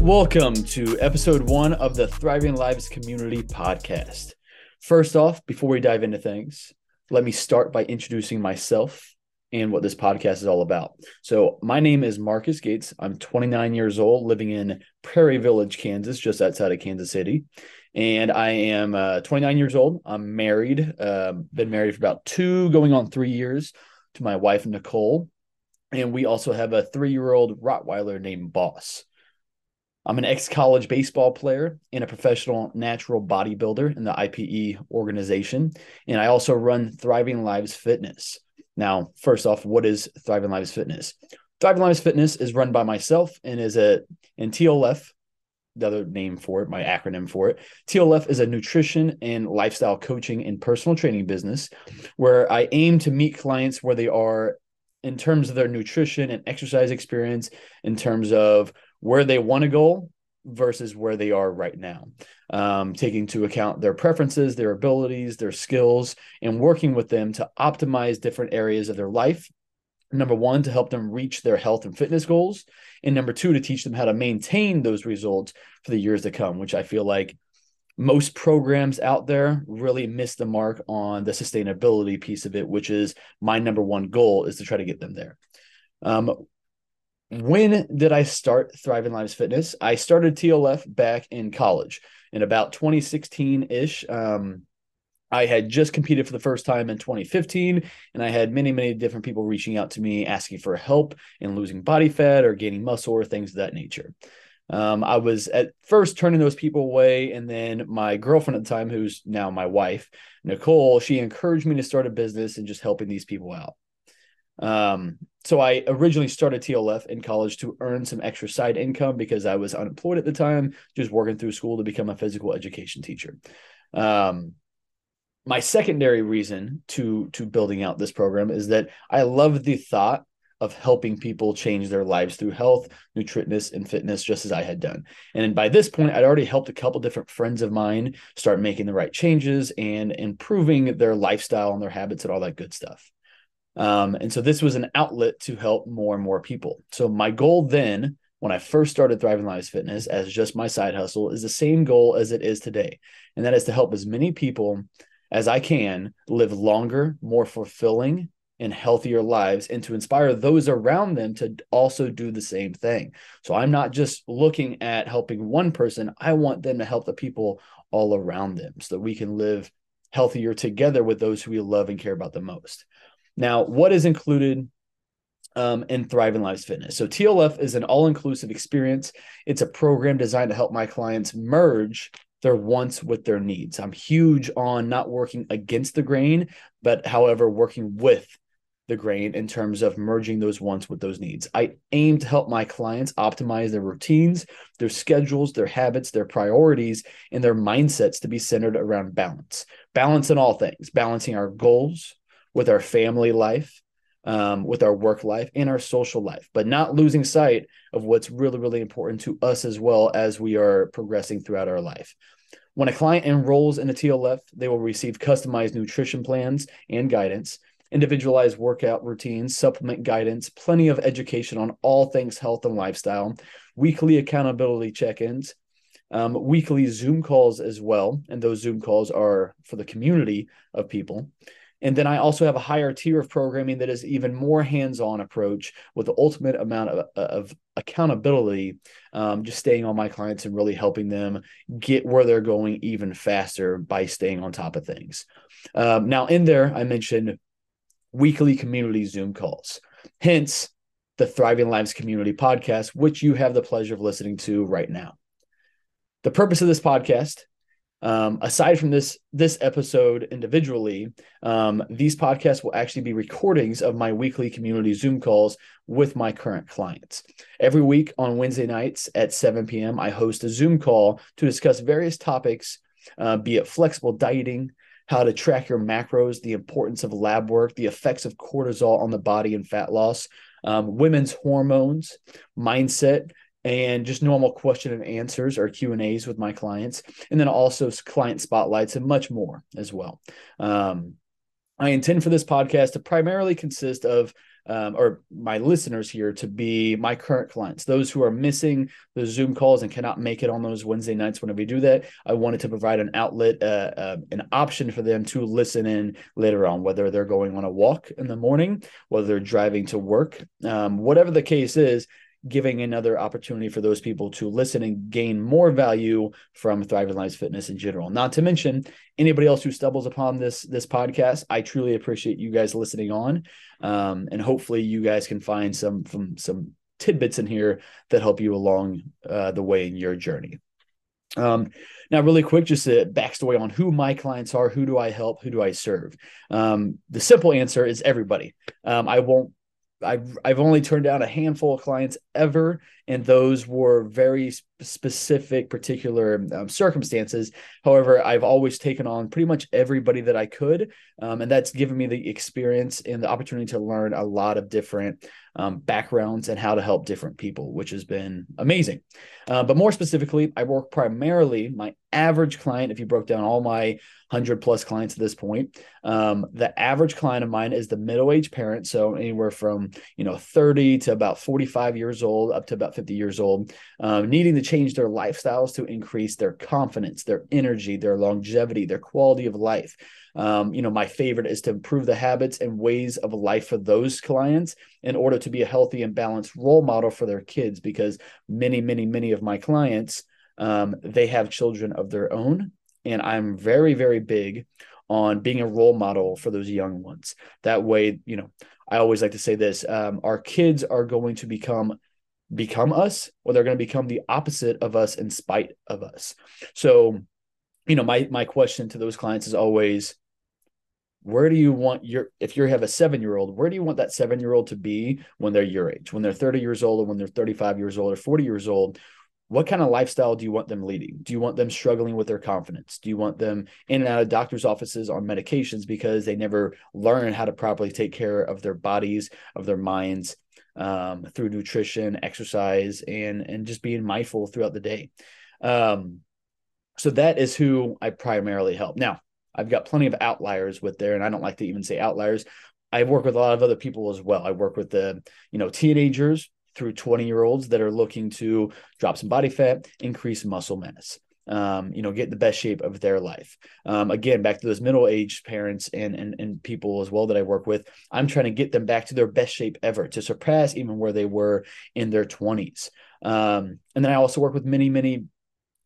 Welcome to episode one of the Thriving Lives Community Podcast. First off, before we dive into things, let me start by introducing myself and what this podcast is all about. So, my name is Marcus Gates. I'm 29 years old, living in Prairie Village, Kansas, just outside of Kansas City. And I am uh, 29 years old. I'm married, uh, been married for about two, going on three years to my wife, Nicole. And we also have a three year old Rottweiler named Boss. I'm an ex college baseball player and a professional natural bodybuilder in the IPE organization. And I also run Thriving Lives Fitness. Now, first off, what is Thriving Lives Fitness? Thriving Lives Fitness is run by myself and is a and TLF, the other name for it, my acronym for it. TLF is a nutrition and lifestyle coaching and personal training business where I aim to meet clients where they are in terms of their nutrition and exercise experience, in terms of where they want to go versus where they are right now, um, taking into account their preferences, their abilities, their skills, and working with them to optimize different areas of their life. Number one, to help them reach their health and fitness goals. And number two, to teach them how to maintain those results for the years to come, which I feel like most programs out there really miss the mark on the sustainability piece of it, which is my number one goal is to try to get them there. Um, when did I start Thriving Lives Fitness? I started TLF back in college in about 2016 ish. Um, I had just competed for the first time in 2015, and I had many, many different people reaching out to me asking for help in losing body fat or gaining muscle or things of that nature. Um, I was at first turning those people away, and then my girlfriend at the time, who's now my wife, Nicole, she encouraged me to start a business and just helping these people out. Um, so I originally started TLF in college to earn some extra side income because I was unemployed at the time, just working through school to become a physical education teacher. Um, my secondary reason to to building out this program is that I love the thought of helping people change their lives through health, nutritionist, and fitness, just as I had done. And by this point, I'd already helped a couple different friends of mine start making the right changes and improving their lifestyle and their habits and all that good stuff. Um, and so this was an outlet to help more and more people. So my goal then, when I first started Thriving Lives Fitness as just my side hustle, is the same goal as it is today. And that is to help as many people as I can live longer, more fulfilling, and healthier lives and to inspire those around them to also do the same thing. So I'm not just looking at helping one person, I want them to help the people all around them so that we can live healthier together with those who we love and care about the most. Now, what is included um, in Thriving Lives Fitness? So, TLF is an all inclusive experience. It's a program designed to help my clients merge their wants with their needs. I'm huge on not working against the grain, but however, working with the grain in terms of merging those wants with those needs. I aim to help my clients optimize their routines, their schedules, their habits, their priorities, and their mindsets to be centered around balance. Balance in all things, balancing our goals with our family life, um, with our work life, and our social life, but not losing sight of what's really, really important to us as well as we are progressing throughout our life. When a client enrolls in a TLF, they will receive customized nutrition plans and guidance individualized workout routines, supplement guidance, plenty of education on all things health and lifestyle, weekly accountability check ins, um, weekly Zoom calls as well. And those Zoom calls are for the community of people. And then I also have a higher tier of programming that is even more hands-on approach with the ultimate amount of, of accountability, um, just staying on my clients and really helping them get where they're going even faster by staying on top of things. Um, now, in there, I mentioned weekly community Zoom calls. Hence, the Thriving Lives Community podcast, which you have the pleasure of listening to right now. The purpose of this podcast, um, aside from this this episode individually, um, these podcasts will actually be recordings of my weekly community Zoom calls with my current clients. Every week on Wednesday nights at 7 p.m., I host a Zoom call to discuss various topics, uh, be it flexible dieting, how to track your macros, the importance of lab work, the effects of cortisol on the body and fat loss, um, women's hormones, mindset, and just normal question and answers or Q and A's with my clients, and then also client spotlights and much more as well. Um, I intend for this podcast to primarily consist of um, or my listeners here to be my current clients, those who are missing the Zoom calls and cannot make it on those Wednesday nights. Whenever we do that, I wanted to provide an outlet, uh, uh, an option for them to listen in later on, whether they're going on a walk in the morning, whether they're driving to work, um, whatever the case is giving another opportunity for those people to listen and gain more value from Thriving Lives Fitness in general. Not to mention anybody else who stumbles upon this this podcast. I truly appreciate you guys listening on, um, and hopefully you guys can find some from some tidbits in here that help you along uh, the way in your journey. Um, now, really quick, just a backstory on who my clients are, who do I help, who do I serve? Um, the simple answer is everybody. Um, I won't I've I've only turned down a handful of clients ever, and those were very specific, particular um, circumstances. However, I've always taken on pretty much everybody that I could, um, and that's given me the experience and the opportunity to learn a lot of different um, backgrounds and how to help different people, which has been amazing. Uh, but more specifically, I work primarily my average client. If you broke down all my hundred plus clients at this point, um, the average client of mine is the middle aged parent, so anywhere from you know 30 to about 45 years old, up to about 50 years old, um, needing to change their lifestyles to increase their confidence, their energy, their longevity, their quality of life. Um, you know, my favorite is to improve the habits and ways of life for those clients in order to be a healthy and balanced role model for their kids. Because many, many, many of my clients, um, they have children of their own, and I'm very, very big on being a role model for those young ones. That way, you know, I always like to say this: um, our kids are going to become become us or they're going to become the opposite of us in spite of us. So you know my my question to those clients is always where do you want your if you have a seven year old where do you want that seven year old to be when they're your age? When they're 30 years old or when they're 35 years old or 40 years old what kind of lifestyle do you want them leading do you want them struggling with their confidence do you want them in and out of doctors offices on medications because they never learn how to properly take care of their bodies of their minds um, through nutrition, exercise, and and just being mindful throughout the day. Um, so that is who I primarily help. Now, I've got plenty of outliers with there, and I don't like to even say outliers. I work with a lot of other people as well. I work with the you know teenagers through 20 year olds that are looking to drop some body fat, increase muscle mass um, you know, get the best shape of their life. Um, again, back to those middle aged parents and, and and people as well that I work with, I'm trying to get them back to their best shape ever, to surpass even where they were in their 20s. Um, and then I also work with many, many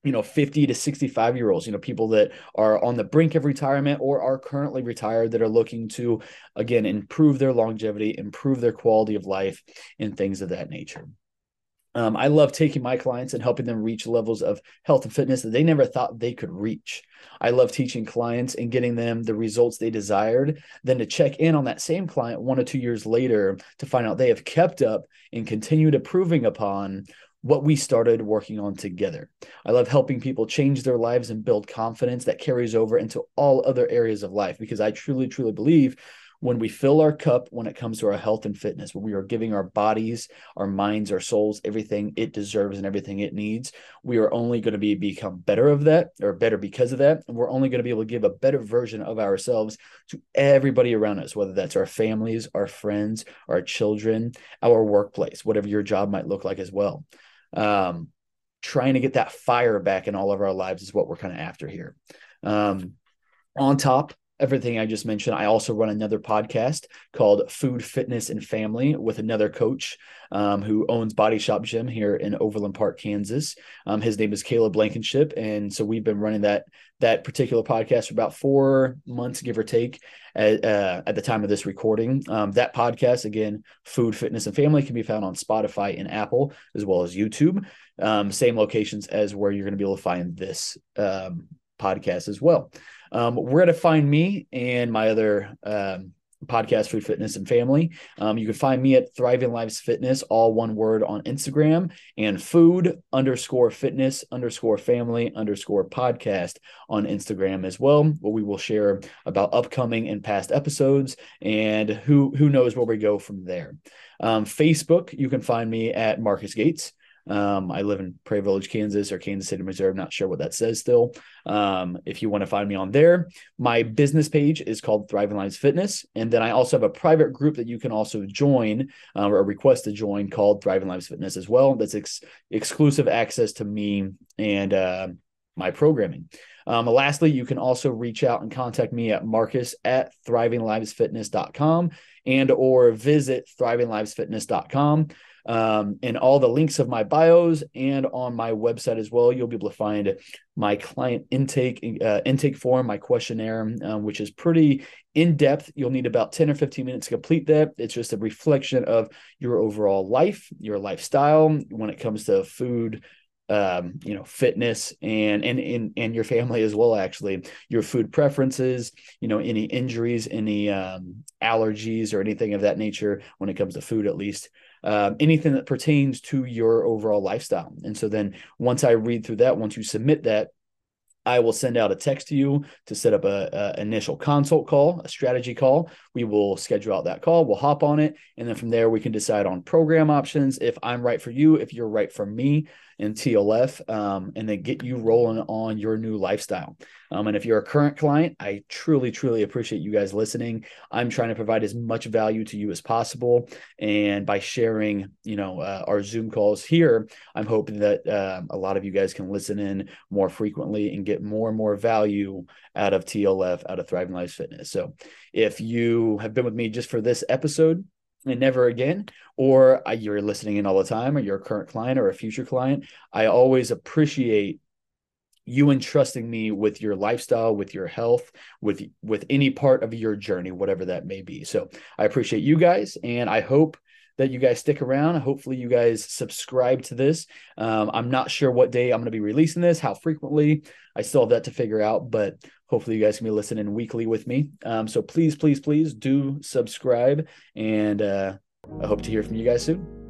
you know 50 to 65 year olds you know people that are on the brink of retirement or are currently retired that are looking to again improve their longevity improve their quality of life and things of that nature um, I love taking my clients and helping them reach levels of health and fitness that they never thought they could reach. I love teaching clients and getting them the results they desired, then to check in on that same client one or two years later to find out they have kept up and continued improving upon what we started working on together. I love helping people change their lives and build confidence that carries over into all other areas of life because I truly, truly believe when we fill our cup when it comes to our health and fitness, when we are giving our bodies, our minds, our souls everything it deserves and everything it needs, we are only going to be become better of that or better because of that. And we're only going to be able to give a better version of ourselves to everybody around us, whether that's our families, our friends, our children, our workplace, whatever your job might look like as well. Um, trying to get that fire back in all of our lives is what we're kind of after here. Um, on top everything I just mentioned, I also run another podcast called Food, Fitness, and Family with another coach um, who owns Body Shop Gym here in Overland Park, Kansas. Um, his name is Caleb Blankenship, and so we've been running that that particular podcast for about four months, give or take, at, uh, at the time of this recording. Um, that podcast, again, Food, Fitness, and Family, can be found on Spotify and Apple as well as YouTube. Um, same locations as where you're going to be able to find this um, podcast as well. Um, where to find me and my other um, podcast, Food, Fitness, and Family. Um, you can find me at Thriving Lives Fitness, all one word on Instagram, and food underscore fitness underscore family underscore podcast on Instagram as well, where we will share about upcoming and past episodes and who who knows where we go from there. Um, Facebook, you can find me at Marcus Gates. Um, I live in Prairie Village, Kansas, or Kansas City, Missouri. I'm not sure what that says still. Um, if you want to find me on there, my business page is called Thriving Lives Fitness. And then I also have a private group that you can also join uh, or request to join called Thriving Lives Fitness as well. That's ex- exclusive access to me and uh, my programming. Um, lastly, you can also reach out and contact me at marcus at thrivinglivesfitness.com and or visit thrivinglivesfitness.com. Um, and all the links of my bios and on my website as well. You'll be able to find my client intake uh, intake form, my questionnaire, um, which is pretty in depth. You'll need about ten or fifteen minutes to complete that. It's just a reflection of your overall life, your lifestyle when it comes to food, um, you know, fitness and and and and your family as well. Actually, your food preferences, you know, any injuries, any um, allergies, or anything of that nature when it comes to food, at least. Um, anything that pertains to your overall lifestyle. And so then once I read through that, once you submit that, I will send out a text to you to set up a, a, initial consult call, a strategy call. We will schedule out that call. We'll hop on it, and then from there we can decide on program options. If I'm right for you, if you're right for me, in TLF, um, and then get you rolling on your new lifestyle. Um, and if you're a current client, I truly, truly appreciate you guys listening. I'm trying to provide as much value to you as possible, and by sharing, you know, uh, our Zoom calls here, I'm hoping that uh, a lot of you guys can listen in more frequently and get more and more value out of TLF, out of Thriving Lives Fitness. So, if you have been with me just for this episode, and never again, or you're listening in all the time, or you're a current client or a future client, I always appreciate you entrusting me with your lifestyle with your health with with any part of your journey whatever that may be. So i appreciate you guys and i hope that you guys stick around. Hopefully you guys subscribe to this. Um, i'm not sure what day i'm going to be releasing this how frequently. I still have that to figure out but hopefully you guys can be listening weekly with me. Um, so please, please, please do subscribe, and uh, I hope to hear from you guys soon.